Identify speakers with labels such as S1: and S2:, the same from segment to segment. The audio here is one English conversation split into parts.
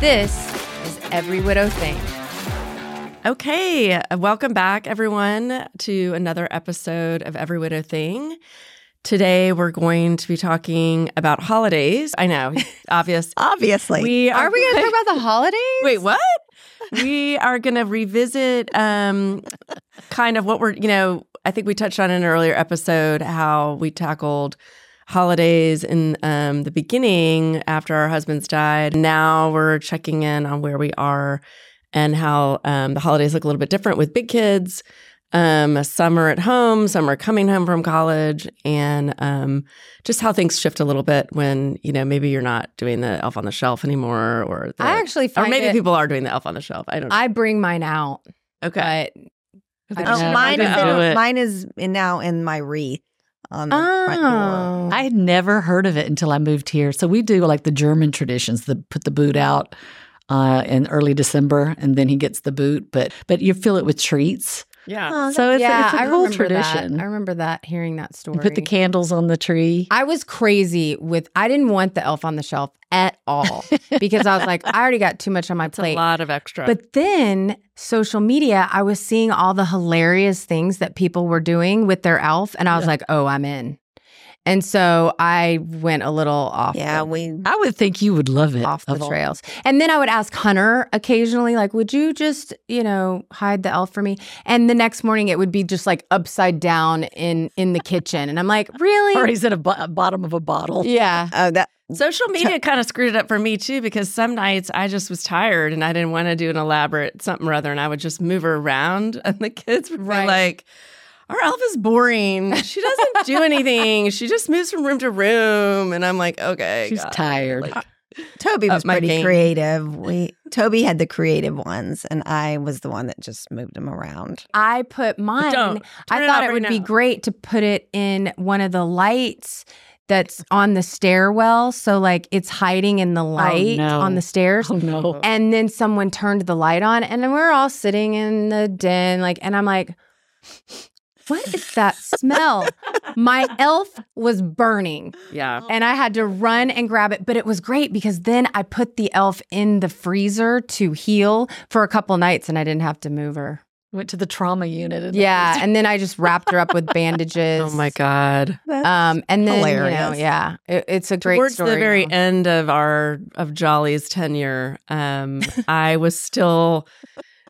S1: This is Every Widow Thing.
S2: Okay, welcome back, everyone, to another episode of Every Widow Thing. Today, we're going to be talking about holidays. I know, obvious.
S3: Obviously.
S2: We
S1: Are we going to talk about the holidays?
S2: Wait, what? we are going to revisit um, kind of what we're, you know, I think we touched on in an earlier episode how we tackled holidays in um, the beginning after our husbands died. Now we're checking in on where we are and how um, the holidays look a little bit different with big kids. Um, some are at home, some are coming home from college, and um, just how things shift a little bit when you know maybe you're not doing the Elf on the Shelf anymore, or the,
S1: I actually
S2: or maybe
S1: it-
S2: people are doing the Elf on the Shelf. I don't. know.
S1: I bring mine out,
S2: okay,
S1: but
S3: Oh,
S1: I don't-
S3: mine, is in, mine is in now in my wreath on the front door.
S1: Oh.
S4: I had never heard of it until I moved here. So we do like the German traditions, the put the boot out uh, in early December, and then he gets the boot. But but you fill it with treats.
S2: Yeah.
S3: Oh,
S4: So it's,
S1: yeah,
S4: a, it's a
S1: I
S4: cool tradition.
S1: that. I remember that hearing that story.
S4: You put the candles on the tree.
S1: I was crazy with. I didn't want the Elf on the Shelf at all because I was like, I already got too much on my
S2: plate. A lot of extra.
S1: But then social media, I was seeing all the hilarious things that people were doing with their elf, and I was
S4: Yeah.
S1: like, oh, I'm in. And so I went a little off.
S3: Yeah,
S1: the,
S3: we
S4: I would think you would love it.
S1: off the
S4: of all-
S1: trails. And then I would ask Hunter occasionally, like, would you just, you know, hide the elf for me? And the next morning it would be just like upside down in in the kitchen. And I'm like, "Really?"
S4: Or
S1: really?
S4: he's at a bo- bottom of a bottle.
S1: Yeah.
S3: oh that
S2: Social media kind of screwed it up for me too because some nights I just was tired and I didn't want to do an elaborate something or other, and I would just move her around, and the kids would
S1: Right.
S2: be like. Our elf is boring. She doesn't do anything. She just moves from room to room. And I'm like, okay.
S4: She's
S2: God.
S4: tired.
S2: Like,
S3: Toby
S2: uh,
S3: was pretty
S2: game.
S3: creative. We Toby had the creative ones, and I was the one that just moved them around.
S1: I put mine.
S2: Don't.
S1: I
S2: Turn it
S1: thought
S2: off
S1: it would
S2: right
S1: be
S2: now.
S1: great to put it in one of the lights that's on the stairwell. So like it's hiding in the oh, light
S4: no.
S1: on the stairs.
S4: Oh no.
S1: And then someone turned the light on, and then we're all sitting in the den, like, and I'm like, what is that smell? My elf was burning,
S2: yeah.
S1: and I had to run and grab it. But it was great because then I put the elf in the freezer to heal for a couple nights, and I didn't have to move her.
S4: Went to the trauma unit. and-
S1: Yeah, and then I just wrapped her up with bandages.
S2: Oh my God.
S1: Um, and then you know, yeah, it, it's a great
S2: Towards
S1: story.
S2: the very
S1: now.
S2: end of our of Jolly's tenure, um, I was still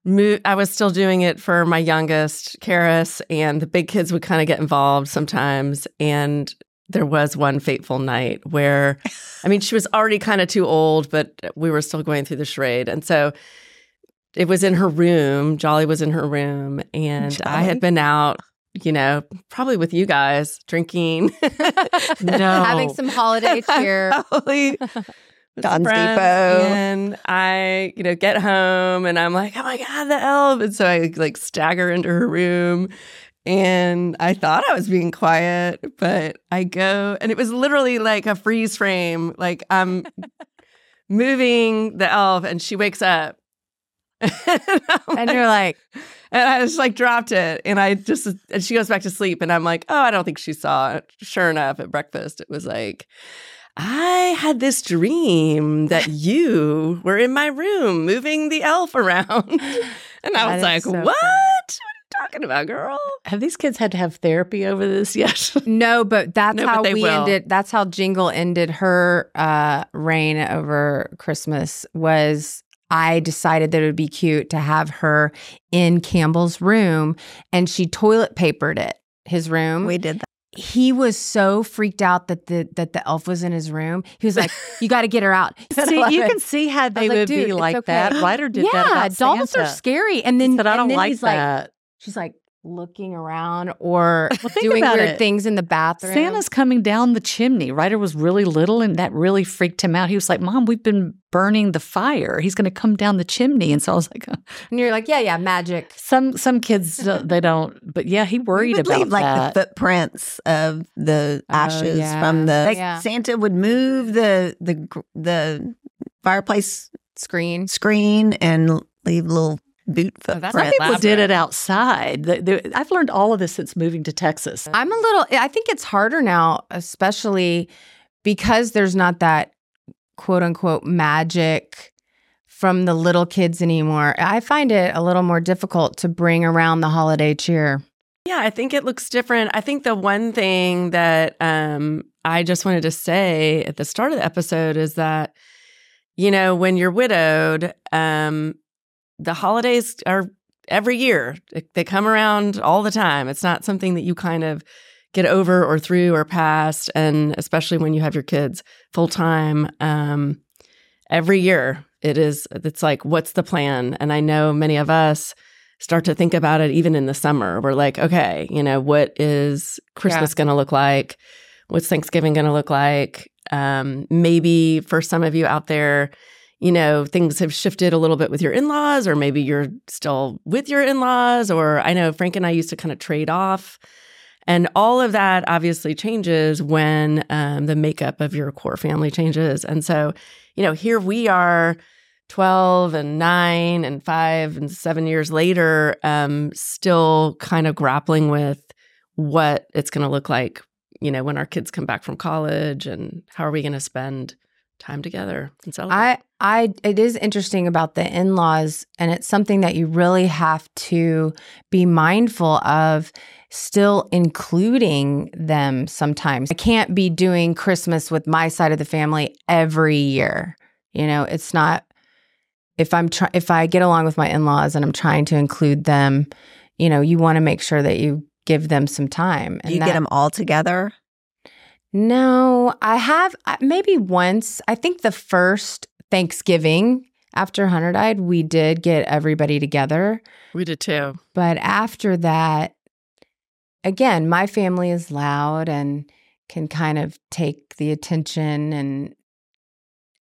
S2: mo- I was still doing it for my youngest, Karis, and the big kids would kind of get involved sometimes. And there was one fateful night where, I mean, she was already kind of too old, but we were still going through the charade, and so. It was in her room. Jolly was in her room, and I had been out, you know, probably with you guys drinking.
S4: No.
S1: having some holiday cheer.
S2: Probably Donn's
S3: Depot.
S2: And I, you know, get home and I'm like, oh my God, the elf. And so I like stagger into her room. And I thought I was being quiet, but I go and it was literally like a freeze frame. Like I'm moving the elf and she wakes up. and,
S1: and
S2: like-
S1: you're like,
S2: and I just like dropped it, and I just and she goes back to sleep, and I'm like, oh, I don't think she saw it. Sure enough, at breakfast, it was like, I had this dream that you were in my room moving the elf around, and I
S1: That
S2: was like,
S1: so
S2: what?
S1: funny.
S2: What are you talking about, girl?
S4: Have these kids had to have therapy over this yet?
S1: no, but that's
S2: No,
S1: how
S2: they
S1: we
S2: will.
S1: ended. That's how Jingle ended her uh, reign over Christmas. Was I decided that it would be cute to have her in Campbell's room, and she toilet papered it. His room.
S3: We did that.
S1: He was so freaked out that the that the elf was in his room. He was like, "You got to get her out."
S4: see, you can see how they would
S1: "Dude,
S4: be like
S1: okay."
S4: that. Ryder did
S1: yeah,
S4: that about
S1: dolls
S4: Santa.
S1: are scary. And then,
S4: He said, I don't like
S1: he's like,
S4: that.
S1: she's like looking around or
S4: Well,
S1: doing weird
S4: it.
S1: things in the bathroom.
S4: Santa's coming down the chimney. Ryder was really little, and that really freaked him out. He was like, "Mom, we've been burning the fire. He's going to come down the chimney." And so I was like,
S1: and you're like, yeah, yeah, magic.
S4: "Some some kids uh, they don't." But yeah, he worried
S3: would
S4: about
S3: leave like
S4: that.
S3: the footprints of the
S1: Oh,
S3: ashes
S1: yeah.
S3: from the. Like
S1: Yeah.
S3: Santa would move the the the fireplace
S1: Screen.
S3: screen and leave little boot
S2: Oh, that's
S3: footprints.
S4: Some people did it outside. The- the- I've learned all of this since moving to Texas.
S1: I'm a little, I think it's harder now, especially because there's not that quote unquote magic from the little kids anymore. I find it a little more difficult to bring around the holiday cheer.
S2: Yeah, I think it looks different. I think the one thing that um, I just wanted to say at the start of the episode is that, you know, when you're widowed, um, the holidays are every year. They come around all the time. It's not something that you kind of get over or through or past. And especially when you have your kids full time, um, every year it is, it's like, what's the plan? And I know many of us start to think about it even in the summer. We're like, okay, you know, what is Christmas
S1: Yeah.
S2: going to look like? What's Thanksgiving going to look like? Um, maybe for some of you out there, you know, things have shifted a little bit with your in laws, or maybe you're still with your in laws. Or I know Frank and I used to kind of trade off. And all of that obviously changes when um, the makeup of your core family changes. And so, you know, here we are 12 and 9 and 5 and 7 years later um still kind of grappling with what it's going to look like you know when our kids come back from college and how are we going to spend time together and celebrate
S1: I I it is interesting about the in-laws and it's something that you really have to be mindful of still including them sometimes. I can't be doing Christmas with my side of the family every year. You know, it's not if I'm try- if I get along with my in-laws and I'm trying to include them, you know, you want to make sure that you give them some time.
S3: Do you
S1: that-
S3: get them all together?
S1: No, I have uh, maybe once. I think the first Thanksgiving after Hunter died, we did get everybody together.
S2: we did too
S1: But after that, again, my family is loud and can kind of take the attention and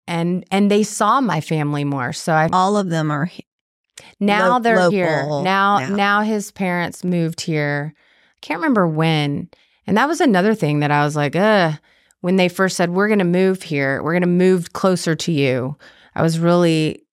S1: and and they saw my family more. So I
S3: All of them are. he-
S1: now
S3: lo-
S1: they're here. Now,
S3: now.
S1: now his parents moved here. I can't remember when. And that was another thing that I was like, uh, when they first said, we're going to move here, we're going to move closer to you. I was really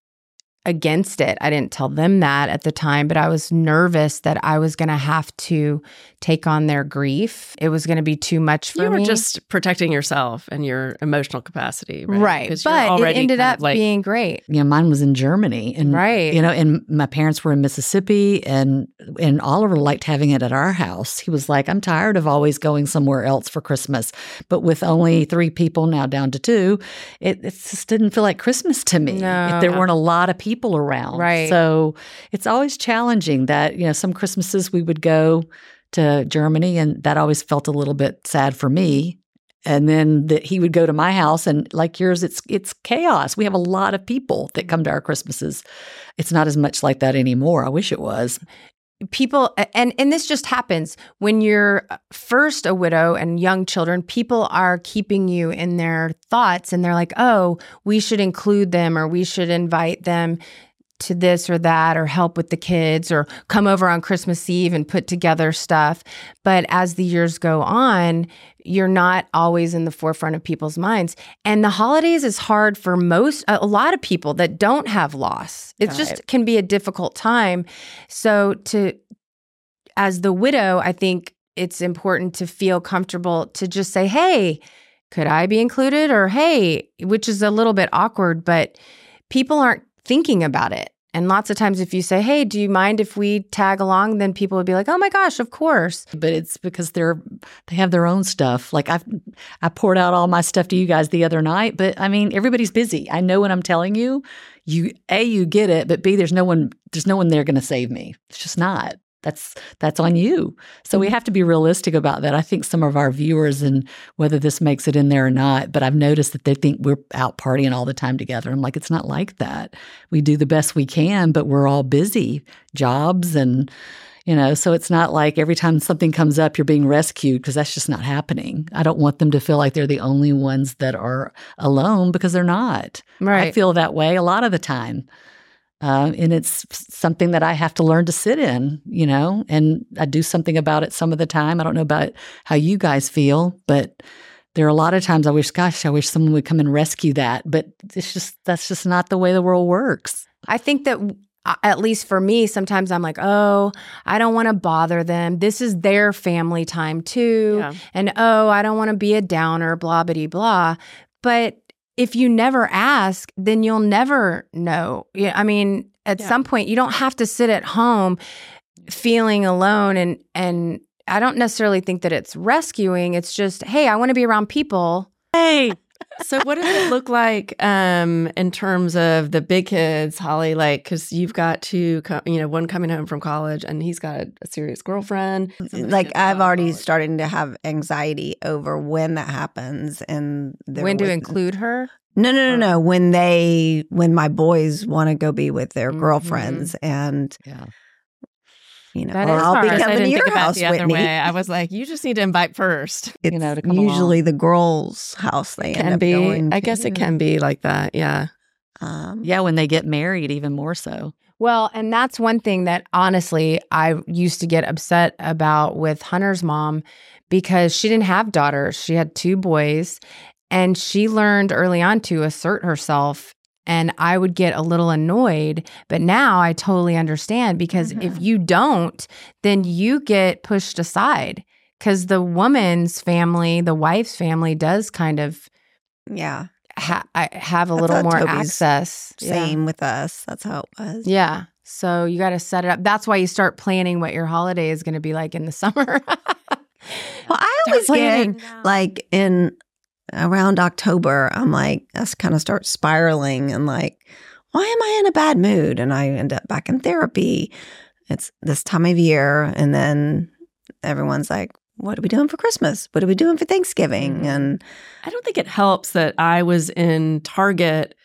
S1: against it. I didn't tell them that at the time, but I was nervous that I was going to have to take on their grief. It was going to be too much for
S2: you were
S1: me.
S2: just protecting yourself and your emotional capacity right,
S1: right.
S2: 'Cause you're
S1: But it ended up
S2: like
S1: being great.
S4: you know, mine was in Germany, and
S1: Right.
S4: you know, and my parents were in Mississippi, and and Oliver liked having it at our house. He was like, "I'm tired of always going somewhere else for Christmas," but with only three people now down to two, it, it just didn't feel like Christmas to me.
S1: No.
S4: if there weren't a lot of people around,
S1: Right.
S4: So it's always challenging that you know some Christmases we would go to Germany, and that always felt a little bit sad for me. And then that he would go to my house and like yours it's it's chaos. We have a lot of people that come to our christmases. It's not as much like that anymore. I wish it was
S1: people and and this just happens. When you're uh, first a widow and young children people are keeping you in their thoughts and they're like oh we should include them or we should invite them to this or that or help with the kids or come over on Christmas Eve and put together stuff but as the years go on you're not always in the forefront of people's minds and the holidays is hard for most a lot of people that don't have loss it just
S2: Right.
S1: can be a difficult time so to as the widow, I think it's important to feel comfortable to just say, "Hey, could I be included?" or "Hey," which is a little bit awkward, but people aren't thinking about it. And lots of times if you say, "Hey, do you mind if we tag along?" then people would be like, "Oh my gosh, of course."
S4: but it's because they're they have their own stuff like i i poured out all my stuff to you guys the other night but i mean everybody's busy i know what i'm telling you you a you get it but b there's no one there's no one there going to save me it's just not that's that's on you. So we mm-hmm. have to be realistic about that. I think some of our viewers and whether this makes it in there or not but i've noticed that they think we're out partying all the time together. I'm like it's not like that. We do the best we can but we're all busy jobs and you know so it's not like every time something comes up you're being rescued because that's just not happening. I don't want them to feel like they're the only ones that are alone because they're not. Right. i feel that way a lot of the time uh, and it's something that i have to learn to sit in you know and i do something about it some of the time i don't know about how you guys feel but there are a lot of times i wish gosh i wish someone would come and rescue that but it's just that's just not the way the world works
S1: I think that uh, at least for me, sometimes I'm like, oh, I don't want to bother them. This is their family time too.
S2: Yeah.
S1: And oh, I don't want to be a downer, blah, blah, blah. But if you never ask, then you'll never know. I mean, at
S2: Yeah.
S1: some point, you don't have to sit at home feeling alone and and I don't necessarily think that it's rescuing. It's just, hey, I want to be around people.
S4: Hey,
S2: So what does it look like um in terms of the big kids, Holly? Like, because you've got two, co- you know, one coming home from college, and he's got a serious girlfriend.
S3: Like I've already
S2: college.
S3: starting to have anxiety over when that happens and they're
S1: when to
S3: with-
S1: include her.
S3: No, no, no, no. When they when my boys want to go be with their
S1: Mhm.
S3: girlfriends and
S4: yeah.
S3: You know,
S1: That
S3: I'll
S1: hard.
S2: I
S3: coming to
S2: didn't
S3: your
S2: think about
S3: house,
S2: the other
S3: Whitney.
S2: way. I was like, you just need to invite first.
S3: It's
S4: know, to come along.
S3: usually the girls' house they end
S2: Can
S3: up
S2: be.
S3: going
S2: I guess it can be like that. Yeah.
S3: Um,
S4: Yeah, when they get married, even more so.
S1: Well, and that's one thing that honestly I used to get upset about with Hunter's mom because she didn't have daughters. She had two boys and she learned early on to assert herself. And I would get a little annoyed. But now I totally understand because if mm-hmm. you don't, then you get pushed aside because the woman's family, the wife's family does kind of
S3: yeah,
S1: ha- I- have a
S3: That's
S1: little more
S3: Toby's
S1: access. Yeah.
S3: same with us. That's how it was.
S1: Yeah. So you got to set it up. That's why you start planning what your holiday is going to be like in the summer.
S3: Well, I always get like in around October, I'm like, I kind of start spiraling and like, why am I in a bad mood? And I end up back in therapy. It's this time of year. And then everyone's like, what are we doing for Christmas? What are we doing for Thanksgiving?
S1: Mhm.
S3: And
S2: I don't think it helps that I was in Target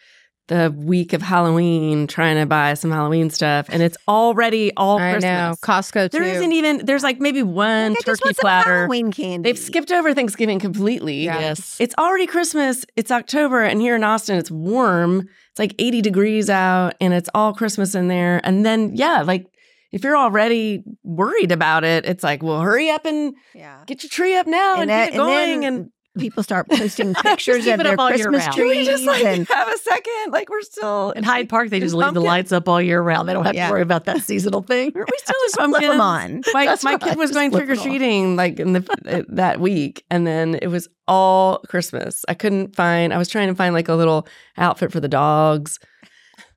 S2: the week of Halloween trying to buy some Halloween stuff, and it's already all
S1: I
S2: Christmas.
S1: know. Costco too.
S2: There isn't even. There's like maybe one
S3: Like, I just
S2: turkey
S3: want some
S2: platter.
S3: Halloween candy.
S2: They've skipped over Thanksgiving completely.
S1: Yeah.
S4: Yes.
S2: It's already Christmas. It's October, and here in Austin, it's warm. It's like 80 degrees out, and it's all Christmas in there. And then, yeah, like if you're already worried about it, it's like, well, hurry up and
S3: Yeah.
S2: get your tree up now and,
S3: that-
S2: get it going.
S3: then
S2: And,
S3: people start posting pictures of
S4: it
S3: their
S4: up all year
S3: Christmas
S4: round.
S2: Can we
S3: trees.
S2: just like
S3: and
S2: have a second? Like we're still
S4: In Hyde Park, they
S2: and
S4: just leave the lights up all year round. They don't have
S3: Yeah.
S4: to worry about that seasonal thing.
S2: Are we still in
S3: flip
S2: pumpkins?
S3: them on.
S2: My
S4: That's
S2: my
S4: right.
S2: kid was
S4: Just
S2: going
S4: flip it
S2: trick or treating like in the uh, that week, and then it was all Christmas. I couldn't find. I was trying to find like a little outfit for the dogs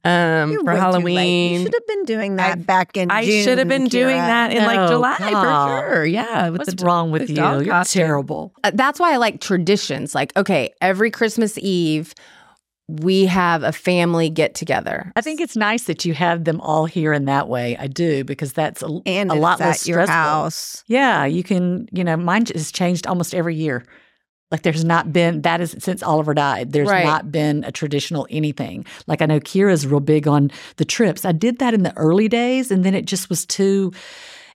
S2: um,
S3: You're
S2: for
S3: Halloween. You should have been doing that
S2: I-
S3: back in
S2: I
S3: June.
S2: should have been doing that in like July
S4: God.
S2: for sure. Yeah, with
S4: What's
S2: the
S4: wrong with you? You're
S2: costume.
S4: terrible.
S1: Uh, That's why I like traditions. Like, okay, every Christmas Eve, we have a family get together.
S4: I think it's nice that you have them all here in that way. I do because that's a,
S3: and
S4: a lot
S3: at
S4: less
S3: your
S4: stressful.
S3: house.
S4: Yeah, you can. You know, mine has changed almost every year. Like there's not been that is since Oliver died. There's
S1: Right.
S4: not been a traditional anything. Like I know Keira's real big on the trips. I did that in the early days, and then it just was too.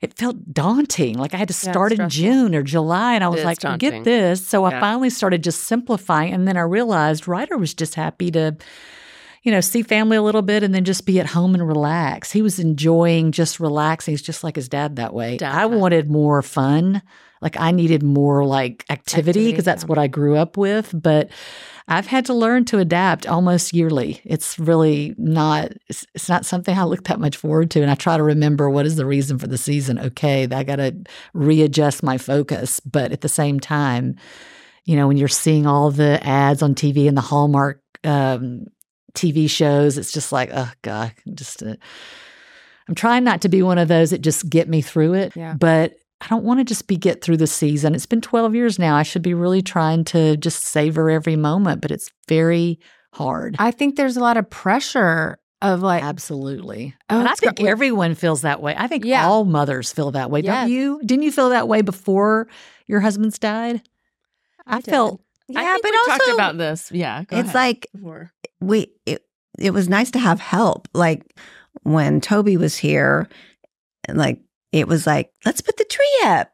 S4: It felt daunting. Like I had to
S1: Yeah,
S4: start in. June or July, and I was like,
S2: daunting.
S4: "Forget this." So I finally started just simplifying, and then I realized Ryder was just happy to you know, see family a little bit and then just be at home and relax. He was enjoying just relaxing. He's just like his dad that way.
S2: Dad.
S4: I wanted more fun. Like I needed more like activity because that's
S1: yeah.
S4: what I grew up with. But I've had to learn to adapt almost yearly. It's really not it's, it's not something I look that much forward to. And I try to remember what is the reason for the season. Okay, I gotta readjust my focus. But at the same time, you know, when you're seeing all the ads on TV and the Hallmark um, TV shows, it's just like, oh god, just. Uh, I'm trying not to be one of those that just get me through it,
S1: Yeah.
S4: but I don't want to just be get through the season. It's been 12 years now. I should be really trying to just savor every moment, but it's very hard.
S1: I think there's a lot of pressure of like,
S4: Absolutely.
S1: Oh,
S4: and I think
S1: great.
S4: everyone feels that way. I think
S1: Yeah.
S4: all mothers feel that way.
S1: Yes.
S4: Don't you? Didn't you feel that way before your husband's died? I,
S1: did.
S4: felt
S3: Yeah,
S2: I think
S3: but
S2: we
S3: also
S2: talked about this. Yeah, go
S3: it's
S2: ahead.
S3: like
S2: Before.
S3: we it, it was nice to have help. Like when Toby was here, like it was like let's put the tree up.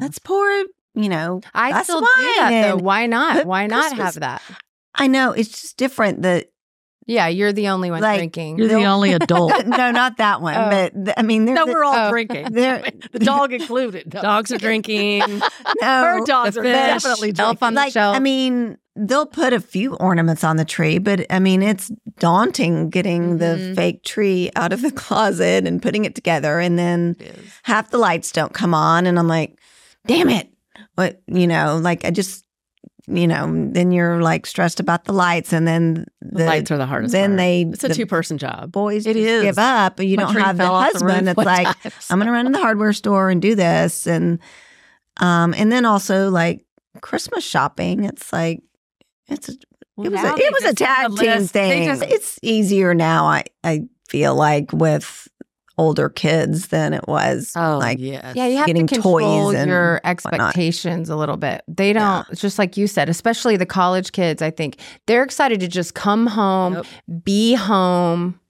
S3: Let's pour, you know.
S1: I
S3: glass
S1: still
S3: of
S1: do that though. Why not? Why not
S3: Christmas-
S1: have that?
S3: I know it's just different. That
S1: Yeah, you're the only one
S3: Like,
S1: drinking.
S4: you're the
S3: they'll-
S4: only adult.
S3: no, not that one.
S1: Oh.
S3: But th- I mean, there's
S4: no, we're all
S1: oh.
S4: drinking.
S3: There-
S4: the dog included.
S2: Dogs are drinking.
S3: No, her
S4: dogs
S2: the
S4: are
S2: fish,
S4: definitely
S1: elf
S4: drinking.
S1: on the
S3: like
S1: shelf.
S3: I mean, they'll put a few ornaments on the tree, but I mean, it's daunting getting the
S1: Mhm.
S3: fake tree out of the closet and putting it together, and then half the lights don't come on, and I'm like, damn it, what you know? Like I just you know, then you're like stressed about the lights, and then
S2: The, lights are the hardest.
S3: then
S2: part.
S3: they
S2: It's a
S3: the
S2: two person job.
S3: boys
S4: it is
S3: give up. You
S4: My
S3: don't have the
S4: the
S3: husband. it's
S4: one
S3: like
S4: time.
S3: I'm going to run to the hardware store and do this, and um, and then also like Christmas shopping. It's like it's a, it was a, it was a tag team thing. it's easier now. I I feel like with older kids than it was
S4: Oh,
S3: like
S4: yes.
S1: Yeah, you have
S3: getting
S1: to control
S3: toys and
S1: your
S3: whatnot.
S1: expectations a little bit. They don't, it's just like you said, especially the college kids, I think they're excited to just come home,
S2: Yep.
S1: be home,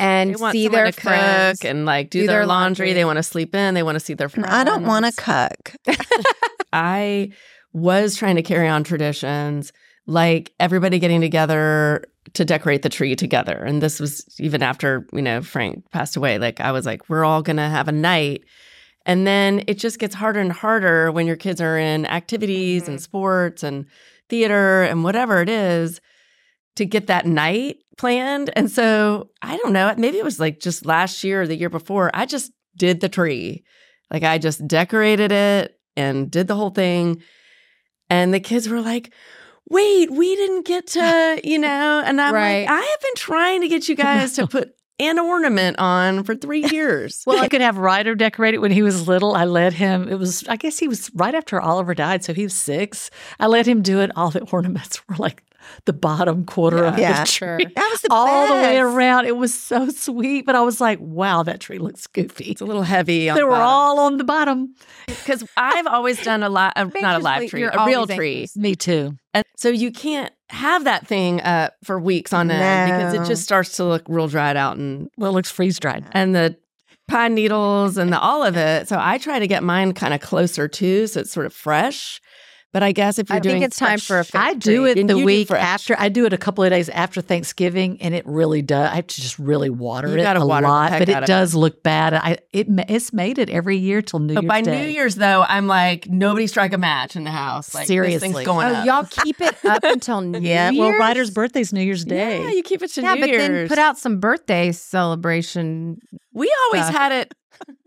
S1: and
S2: They want
S1: see their
S2: to
S1: friends.
S2: cook and like do,
S1: do
S2: their,
S1: their
S2: laundry.
S1: laundry.
S2: They want to sleep in. They want to see their friends.
S3: I don't want to cook.
S2: I was trying to carry on traditions like everybody getting together to decorate the tree together. And this was even after, you know, Frank passed away. Like I was like, we're all going to have a night. And then it just gets harder and harder when your kids are in activities and mm-hmm. sports and theater and whatever it is to get that night planned. And so I don't know, maybe it was like just last year or the year before, I just did the tree. Like I just decorated it and did the whole thing. And the kids were like, wait, we didn't get to, you know, and I'm
S1: Right.
S2: like, I have been trying to get you guys to put an ornament on for three years.
S4: Well, I could have Ryder decorate it when he was little. I let him, it was, I guess he was right after Oliver died. So he was six. I let him do it. All the ornaments were like the bottom quarter of
S3: Yeah.
S4: the tree.
S3: That was the
S4: All the way around. It was so sweet. But I was like, wow, that tree looks goofy.
S2: it's a little heavy. On
S4: They were
S2: the
S4: all on the bottom.
S2: because I've always done a lot, a, not a live tree, a real
S1: always
S2: tree.
S1: anxious.
S4: Me too.
S2: And so you can't have that thing up for weeks on end because it just starts to look real dried out and
S4: Well, it looks freeze dried.
S2: and the pine needles and the all of it. So I try to get mine kind of closer too, so it's sort of fresh. But I guess if you're
S1: I think it's time for a fake
S4: I do it
S2: And
S4: the week
S2: fresh.
S4: after. I do it a couple of days after Thanksgiving, and it really does. I have to just really water
S2: You
S4: it
S2: gotta
S4: a
S2: water
S4: lot, but it
S2: of
S4: does look bad. I it it's made it every year till New
S2: But
S4: Year's
S2: by
S4: Day.
S2: New Year's though, I'm like nobody strike a match in the house. Like this
S4: Seriously.
S2: thing's going
S1: Oh,
S2: up.
S1: y'all keep it up until New
S4: yeah,
S1: Year's?
S4: well, Ryder's birthday's New Year's Day.
S2: Yeah, you keep it to
S1: Yeah,
S2: New
S1: but
S2: Year's.
S1: then put out some birthday celebration.
S2: we always
S1: stuff.
S2: had it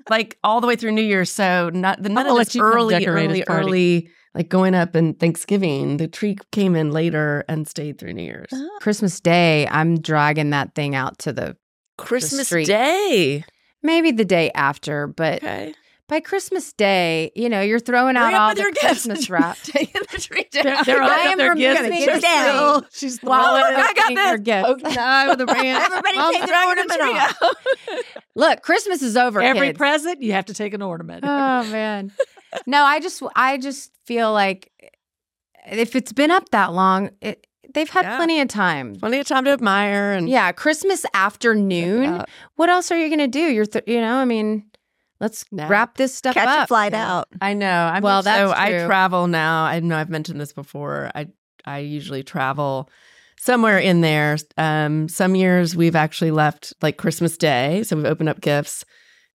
S2: like all the way through New Year's. So not the none
S4: gonna
S2: of
S4: let
S2: this
S4: you come
S2: early, early,
S4: party.
S2: early, like going up and Thanksgiving. The tree came in later and stayed through New Year's. Oh.
S1: Christmas Day, I'm dragging that thing out to the
S2: Christmas
S1: street.
S2: Day.
S1: maybe the day after, but
S2: Okay.
S1: by Christmas Day, you know, you're throwing out
S2: Hurry up
S1: all
S2: with
S1: the
S2: your.
S1: Christmas wrap.
S2: Taking the tree down.
S4: They're, they're
S1: I am
S4: their gifts.
S1: removing
S3: it
S4: She's
S3: down.
S4: throwing- She's
S1: While
S4: throwing
S1: they're
S2: I got
S1: opening their
S2: this.
S1: gifts.
S3: No, the brand. Everybody
S1: Mom's
S3: take an ornament off.
S1: Look, Christmas is over.
S4: every
S1: kids.
S4: present. You have to take an ornament.
S1: Oh man. No, I just I just feel like if it's been up that long, it, they've had
S2: Yeah.
S1: plenty of time.
S2: Plenty of time to admire and
S1: Yeah, Christmas afternoon. What else are you going to do? You're th- you know, I mean, let's
S2: No.
S1: wrap this stuff
S3: Catch
S1: up.
S3: a flight
S2: Yeah.
S3: out.
S2: I know. I'm
S1: Well,
S2: so
S1: that's
S2: I travel now. I know I've mentioned this before. I I usually travel somewhere in there. Um, some years we've actually left like Christmas Day, so we've opened up gifts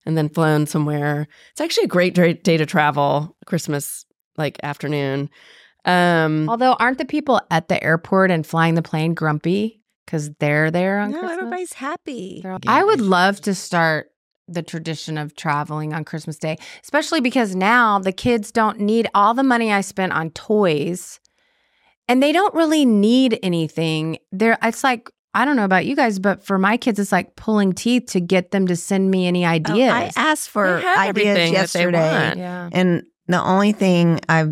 S2: and then flown somewhere. It's actually a great day day to travel. Christmas like afternoon. Um,
S1: Although aren't the people at the airport and flying the plane grumpy cuz they're there on Christmas?
S3: No,
S1: Christmas?
S3: everybody's happy.
S1: They're all- I would love to start the tradition of traveling on Christmas Day, especially because now the kids don't need all the money I spent on toys and they don't really need anything. There it's like I don't know about you guys, but for my kids it's like pulling teeth to get them to send me any
S3: Oh,
S1: ideas.
S3: I asked for ideas
S2: everything that they
S3: yesterday,
S1: yeah.
S3: and the only thing I,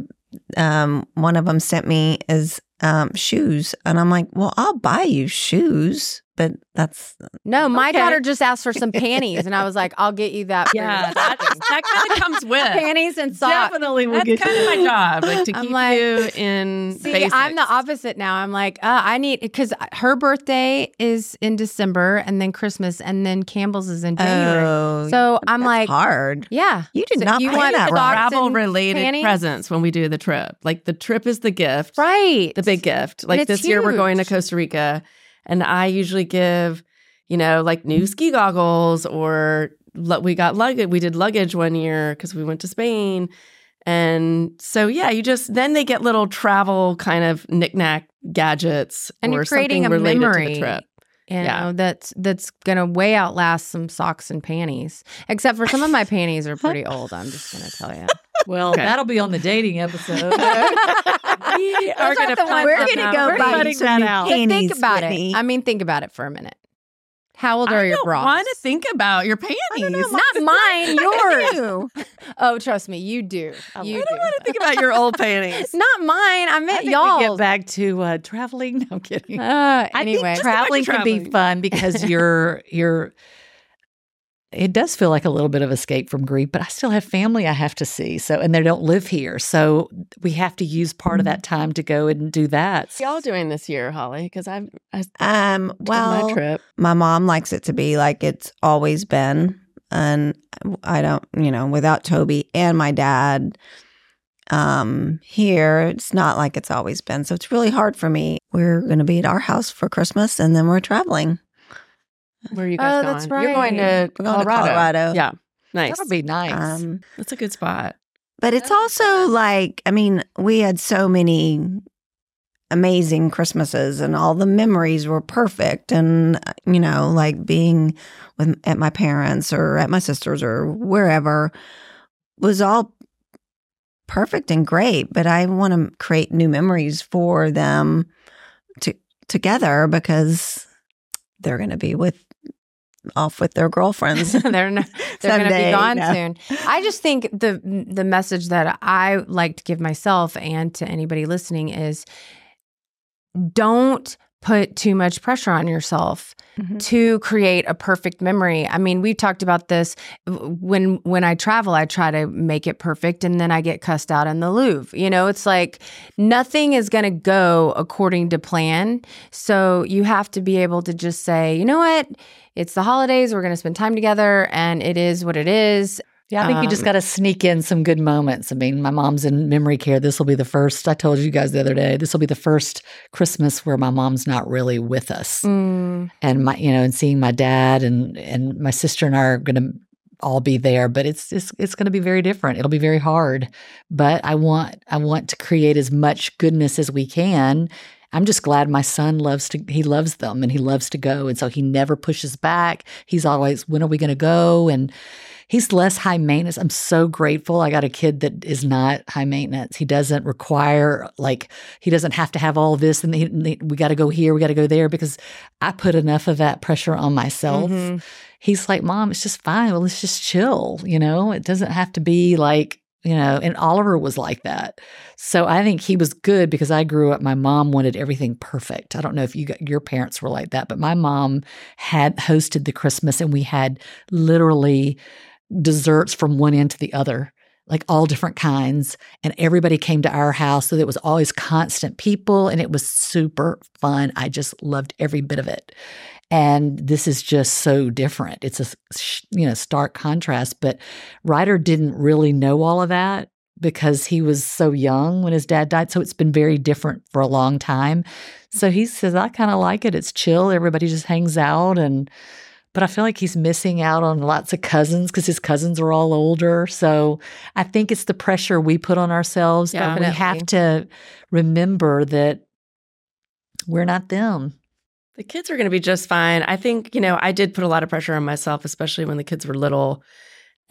S3: um, one of them sent me is um shoes, and I'm like, well, I'll buy you shoes, but that's
S1: No, my
S2: Okay.
S1: daughter just asked for some panties and I was like, I'll get you that.
S2: yeah, that, that kind of comes with.
S1: panties and socks.
S4: Definitely will
S2: That's
S4: get
S2: kind of my job, like to
S1: I'm
S2: keep
S1: like-
S2: you in.
S1: See,
S2: basics.
S1: I'm the opposite now. I'm like, uh, I need because her birthday is in December, and then Christmas, and then Campbell's is in January.
S3: oh,
S1: so I'm
S3: that's
S1: like,
S3: hard.
S1: yeah,
S3: You did
S1: So
S3: not
S1: you want
S3: that
S1: the
S2: travel related
S1: panties?
S2: presents when we do the trip. Like the trip is the gift,
S1: right,
S2: the big gift. Like
S1: it's
S2: this year, we're going to. Costa Rica, and I usually give, you know, like new mm-hmm. ski goggles or we got luggage. We did luggage one year because we went to Spain. And so, yeah, you just then they get little travel kind of knickknack gadgets
S1: And
S2: or
S1: you're creating
S2: something
S1: a memory.
S2: the trip.
S1: You
S2: Yeah.
S1: that's that's gonna way outlast some socks and panties. Except for some of my panties are pretty old. I'm just gonna tell you.
S4: Well, that'll be on the dating episode.
S2: we are going to
S1: the ones
S3: We're gonna go
S1: worried
S3: buy
S4: about.
S3: you some
S4: That
S3: new
S4: out.
S1: But think about
S3: Whitney.
S1: it. I mean, think about it for a minute. How old are
S5: I
S1: your
S5: don't
S1: bras?
S5: want to think about your panties.
S1: Not mine, yours. Oh, trust me, you do. You
S5: I
S1: do.
S5: don't want to think about your old panties.
S1: Not mine. I
S4: I
S1: meant
S4: think we
S1: y'all.
S4: get back to uh, traveling. No, I'm kidding.
S1: Uh,
S4: I
S1: anyway,
S4: think traveling can be fun because you're you're. It does feel like a little bit of escape from grief, but I still have family I have to see. So, and they don't live here, so we have to use part of that time to go and do that.
S2: What's y'all doing this year, Holly? Because I've I took
S3: Um, well,
S2: my trip.
S3: my mom likes it to be like it's always been. And I don't, you know, without Toby and my dad um here, it's not like it's always been. So it's really hard for me. We're going to be at our house for Christmas and then we're traveling.
S2: Where are you guys
S1: Oh,
S2: going?
S1: that's
S2: You're going
S1: right.
S2: to
S3: We're going to
S2: Colorado.
S3: Colorado.
S2: Yeah, nice.
S4: That would be nice.
S3: Um,
S2: That's a good spot.
S3: But it's also like, I mean, we had so many amazing Christmases and all the memories were perfect. And, uh, you know, like being with at my parents or at my sister's or wherever was all perfect and great. But I want to create new memories for them to, together because they're going to be with off with their girlfriends.
S1: they're not, they're going to be gone
S3: no.
S1: soon. I just think the the message that I like to give myself and to anybody listening is don't put too much pressure on yourself
S3: Mhm.
S1: to create a perfect memory. I mean, we've talked about this when when I travel, I try to make it perfect and then I get cussed out in the Louvre. You know, it's like nothing is going to go according to plan. So you have to be able to just say, "You know what? It's the holidays, we're going to spend time together and it is what it is."
S4: Yeah, I think you just
S1: Um,
S4: got to sneak in some good moments. I mean, my mom's in memory care. This will be the first, I told you guys the other day, this will be the first Christmas where my mom's not really with us.
S1: Mm,
S4: And my, you know, and seeing my dad and and my sister and I are going to all be there, but it's it's it's going to be very different. It'll be very hard, but I want I want to create as much goodness as we can. I'm just glad my son loves to he loves them and he loves to go and so he never pushes back. He's always when are we going to go and he's less high maintenance. I'm so grateful. I got a kid that is not high maintenance. He doesn't require like he doesn't have to have all this and he, we got to go here, we got to go there because I put enough of that pressure on myself.
S1: mhm.
S4: He's like, "Mom, it's just fine. Well, let's just chill, you know? It doesn't have to be like you know, and Oliver was like that. So I think he was good because I grew up, my mom wanted everything perfect. I don't know if you got, your parents were like that, but my mom had hosted the Christmas and we had literally desserts from one end to the other, like all different kinds. And everybody came to our house. So there was always constant people and it was super fun. I just loved every bit of it. And this is just so different. It's a you know stark contrast. But Ryder didn't really know all of that because he was so young when his dad died. So it's been very different for a long time. So he says, I kind of like it. It's chill. Everybody just hangs out and but I feel like he's missing out on lots of cousins because his cousins are all older. So I think it's the pressure we put on ourselves.
S2: Yeah.
S4: but we have to remember that we're not them.
S2: The kids are going to be just fine. I think, you know, I did put a lot of pressure on myself, especially when the kids were little.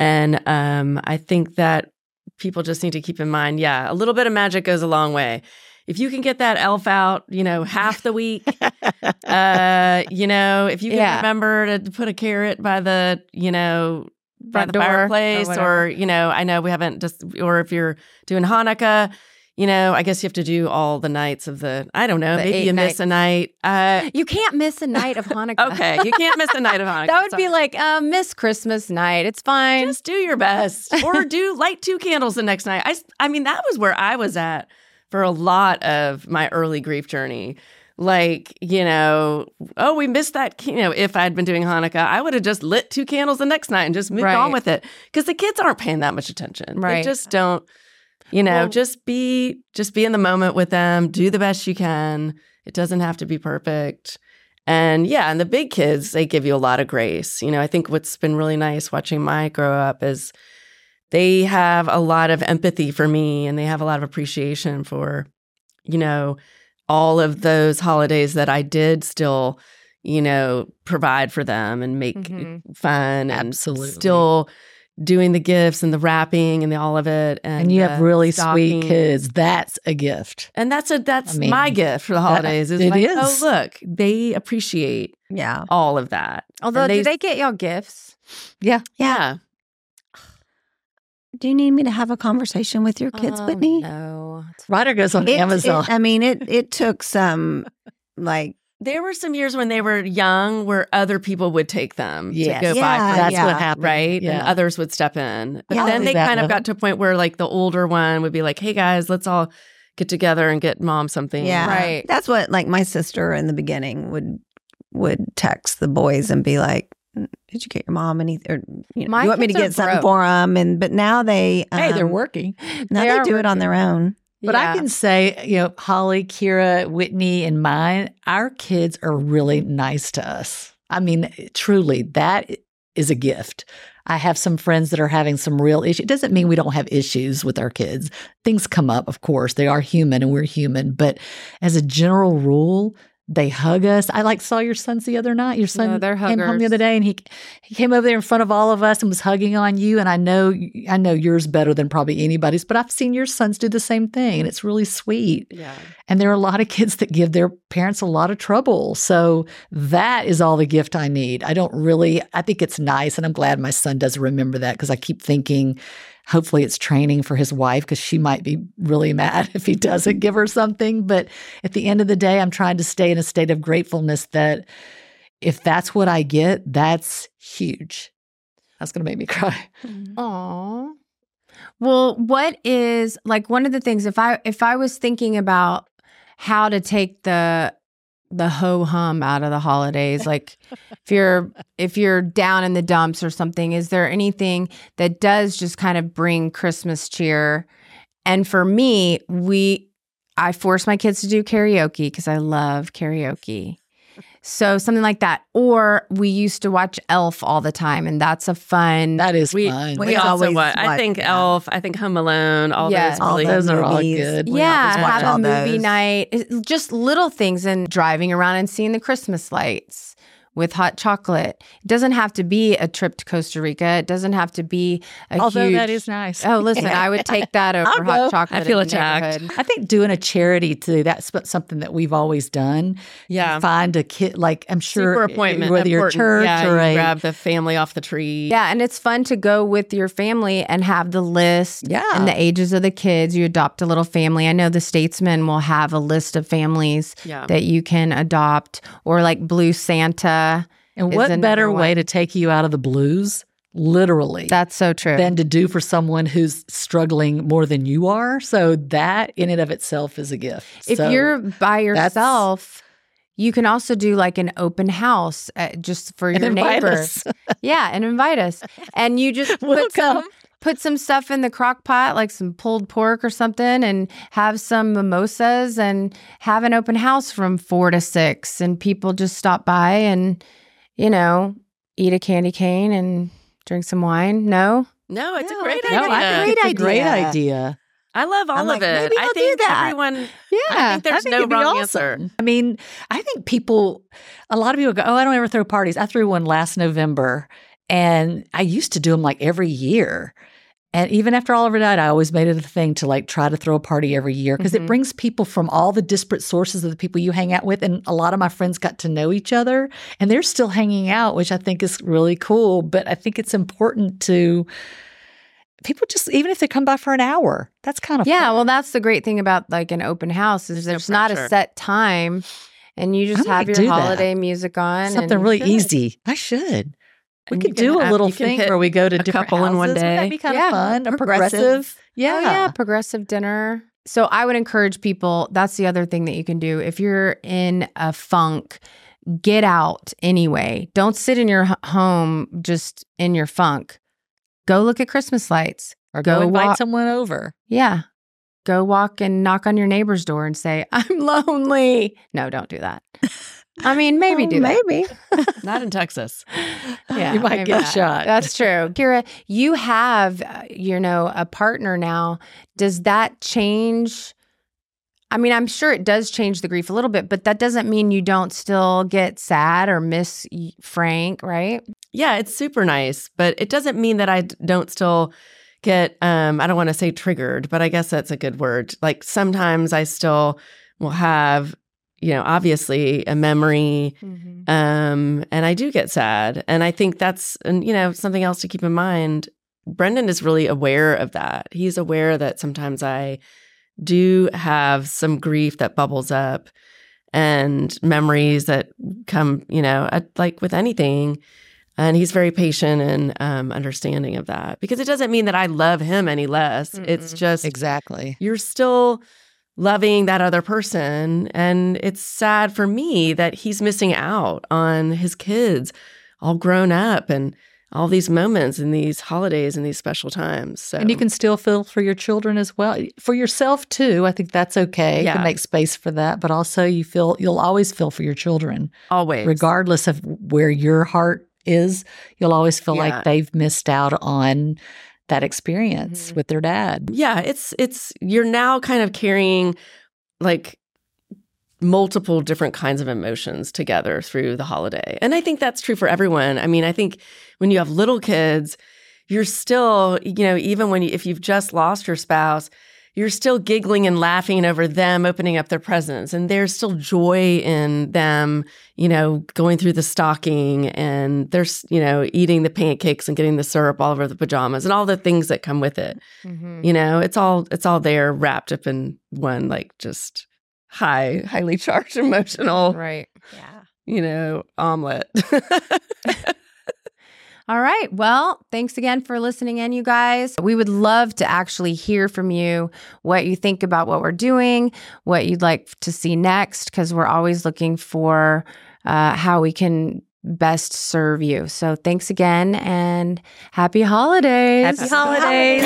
S2: And um, I think that people just need to keep in mind, yeah, a little bit of magic goes a long way. If you can get that elf out, you know, half the week, uh, you know, if you can
S1: Yeah.
S2: remember to put a carrot by the, you know, by
S1: Front
S2: the
S1: door or
S2: fireplace,
S1: whatever.
S2: or, you know, I know we haven't just, or if you're doing Hanukkah, you know, I guess you have to do all the nights of the, I don't know,
S1: The
S2: maybe you miss a night. Uh,
S1: You can't miss a night of Hanukkah.
S2: okay, you can't miss a night of Hanukkah.
S1: that would
S2: So
S1: be like uh, miss Christmas night. It's fine.
S2: just do your best, or do light two candles the next night. I I mean, that was where I was at for a lot of my early grief journey. Like, you know, oh, we missed that. You know, if I'd been doing Hanukkah, I would have just lit two candles the next night and just moved
S1: Right.
S2: on with it because the kids aren't paying that much attention. They
S1: Right.
S2: just don't. You know,
S1: Well-
S2: just be just be in the moment with them. Do the best you can. It doesn't have to be perfect. And yeah, and the big kids, they give you a lot of grace. You know, I think what's been really nice watching my grow up is they have a lot of empathy for me and they have a lot of appreciation for, you know, all of those holidays that I did still, you know, provide for them and make
S1: Mhm.
S2: fun and still doing the gifts and the wrapping and the, all of it. And,
S4: And you have really
S2: stocking.
S4: sweet kids. That's a gift.
S2: And that's a that's
S4: I mean,
S2: my gift for the holidays. Is
S4: it
S2: like,
S4: is.
S2: oh look, they appreciate
S3: Yeah.
S2: all of that.
S1: Although,
S2: And
S1: do they get y'all gifts?
S4: Yeah.
S2: Yeah.
S3: Do you need me to have a conversation with your kids,
S1: Oh,
S3: Whitney?
S1: No.
S4: Ryder goes on
S3: It-
S4: Amazon.
S3: it- I mean, it it took some like
S2: There were some years when they were young where other people would take them
S4: Yes.
S2: to go
S3: Yeah,
S2: buy for
S4: That's
S3: yeah.
S4: what happened.
S2: right?
S4: Yeah.
S2: And others would step in. But
S3: Yeah,
S2: then they
S4: that
S2: kind of got to a point where like the older one would be like, hey guys, let's all get together and get mom something.
S3: yeah,
S1: Right.
S3: That's what like my sister in the beginning would would text the boys and be like, Get your mom anything? Or you, know, you want me to get something
S1: broke.
S3: for them?" And but now they
S4: hey, they're
S3: um,
S4: working.
S3: Now
S1: They
S3: they, do it on their own.
S4: But I can say, you know, Holly, Keira, Whitney, and mine, our kids are really nice to us. I mean, truly, that is a gift. I have some friends that are having some real issues. It doesn't mean we don't have issues with our kids. Things come up, of course. They are human and we're human. But as a general rule, they hug us. I like saw your sons the other night. Your son
S1: Yeah,
S4: came home the other day and he he came over there in front of all of us and was hugging on you. And I know I know yours better than probably anybody's, but I've seen your sons do the same thing, and it's really sweet.
S2: Yeah.
S4: And there are a lot of kids that give their parents a lot of trouble. So that is all the gift I need. I don't really, I think it's nice. And I'm glad my son does remember that because I keep thinking, hopefully it's training for his wife because she might be really mad if he doesn't give her something. But at the end of the day, I'm trying to stay in a state of gratefulness that if that's what I get, that's huge. That's going to make me cry. Mm-hmm.
S1: Aw. Well, what is like one of the things if I if I was thinking about how to take the the ho hum out of the holidays, like if you're if you're down in the dumps or something, is there anything that does just kind of bring Christmas cheer? And for me, we I force my kids to do karaoke because I love karaoke. So something like that. Or we used to watch Elf all the time, and that's a fun
S4: That is
S2: We,
S4: fun.
S2: we
S3: We
S2: also
S3: always
S2: what I think
S3: that.
S2: Elf, I think Home Alone, all
S1: Yes.
S2: those
S3: All
S2: really
S4: those are all good.
S3: We
S1: yeah,
S3: always watch
S1: have a
S3: all
S1: movie
S3: those.
S1: night. It- Just little things and driving around and seeing the Christmas lights with hot chocolate. It doesn't have to be a trip to Costa Rica. It doesn't have to be a
S4: Although
S1: huge,
S4: that is nice.
S1: Oh, listen, I would take that over
S4: I'll
S1: hot
S4: go.
S1: chocolate.
S2: I feel
S1: in
S2: attacked.
S4: I think doing a charity too, that's something that we've always done.
S2: Yeah.
S4: Find a kid, like I'm sure,
S2: Super appointment.
S4: whether you're a
S2: important.
S4: church
S2: yeah,
S4: or
S2: you
S4: a.
S2: grab the family off the tree.
S1: Yeah, and it's fun to go with your family and have the list
S4: Yeah.
S1: and the ages of the kids. You adopt a little family. I know the Statesman will have a list of families
S2: Yeah.
S1: that you can adopt, or like Blue Santa.
S4: And
S1: is
S4: what better
S1: one.
S4: way to take you out of the blues, literally,
S1: That's so true.
S4: than to do for someone who's struggling more than you are? So that in and of itself is a gift.
S1: if
S4: So
S1: you're by yourself, you can also do like an open house uh, just for your
S4: invite
S1: neighbor.
S4: us.
S1: Yeah, and invite us. And you just
S4: We'll
S1: put some
S4: come.
S1: Put some stuff in the crock pot, like some pulled pork or something, and have some mimosas and have an open house from four to six. And people just stop by and, you know, eat a candy cane and drink some wine. No?
S2: No, it's
S3: No,
S2: a great idea.
S4: No, I think
S3: Great
S4: it's a great
S3: idea.
S4: idea.
S2: I love all
S3: I'm
S2: of
S3: like,
S2: it.
S3: maybe
S2: I
S3: I'll do that.
S2: everyone
S4: Yeah,
S2: I think there's no
S4: it'd be
S2: wrong
S4: awesome.
S2: answer.
S4: I mean, I think people, a lot of people go, "Oh, I don't ever throw parties." I threw one last November, and I used to do them like every year. And even after Oliver died, I always made it a thing to like try to throw a party every year because
S1: Mhm.
S4: it brings people from all the disparate sources of the people you hang out with. And a lot of my friends got to know each other and they're still hanging out, which I think is really cool. But I think it's important to people just, even if they come by for an hour, that's kind of
S1: Yeah,
S4: fun.
S1: well, that's the great thing about like an open house is
S2: There's no
S1: not a set time, and you just
S4: I
S1: have your
S4: do that.
S1: holiday music on.
S4: something
S1: and-
S4: really
S2: should.
S4: easy. I should. We
S2: And
S4: could do a little thing where we go to
S2: a
S4: different
S2: couple in one
S4: houses. Wouldn't that
S2: day.
S4: be kind
S1: Yeah.
S4: of fun? A
S3: Progressive.
S4: progressive. Oh, yeah.
S1: Oh, yeah, progressive dinner. So I would encourage people. That's the other thing that you can do. If you're in a funk, get out anyway. Don't sit in your home just in your funk. Go look at Christmas lights.
S4: Or go,
S1: Go
S4: invite
S1: walk-
S4: someone over.
S1: Yeah. Go walk and knock on your neighbor's door and say, I'm lonely. No, don't do that. I mean, maybe
S3: Oh,
S1: do that.
S3: maybe.
S2: Not in Texas.
S1: Yeah,
S4: you might get
S1: not.
S4: shot.
S1: That's true. Keira, you have, uh, you know, a partner now. Does that change? I mean, I'm sure it does change the grief a little bit, but that doesn't mean you don't still get sad or miss Frank, right?
S2: yeah, it's super nice, but it doesn't mean that I don't still get um I don't want to say triggered, but I guess that's a good word. Like sometimes I still will have you know, obviously a memory
S1: Mm-hmm.
S2: um and I do get sad. And I think that's and you know, something else to keep in mind. Brendan is really aware of that. He's aware that sometimes I do have some grief that bubbles up and memories that come, you know, at, like with anything. And he's very patient and um, understanding of that because it doesn't mean that I love him any less. It's
S1: Mm-mm.
S2: just
S4: Exactly.
S2: you're still loving that other person. And it's sad for me that he's missing out on his kids all grown up and all these moments and these holidays and these special times. So
S4: And you can still feel for your children as well. For yourself too. I think that's okay. You
S2: Yeah.
S4: can make space for that. But also you feel you'll always feel for your children.
S2: always
S4: Regardless of where your heart is, you'll always feel
S2: Yeah.
S4: like they've missed out on that experience
S1: Mhm.
S4: with their dad.
S2: yeah it's it's you're now kind of carrying like multiple different kinds of emotions together through the holiday and i think that's true for everyone i mean i think when you have little kids you're still you know even when you, if you've just lost your spouse you're still giggling and laughing over them opening up their presents and there's still joy in them you know going through the stocking and there's you know eating the pancakes and getting the syrup all over the pajamas and all the things that come with it
S1: Mm-hmm.
S2: you know it's all it's all there wrapped up in one like just high highly charged emotional
S1: Right.
S3: Yeah.
S2: you know omelet
S1: All right. Well, thanks again for listening in, you guys. We would love to actually hear from you what you think about what we're doing, what you'd like to see next, because we're always looking for uh, how we can best serve you. So thanks again and happy holidays.
S4: Happy holidays.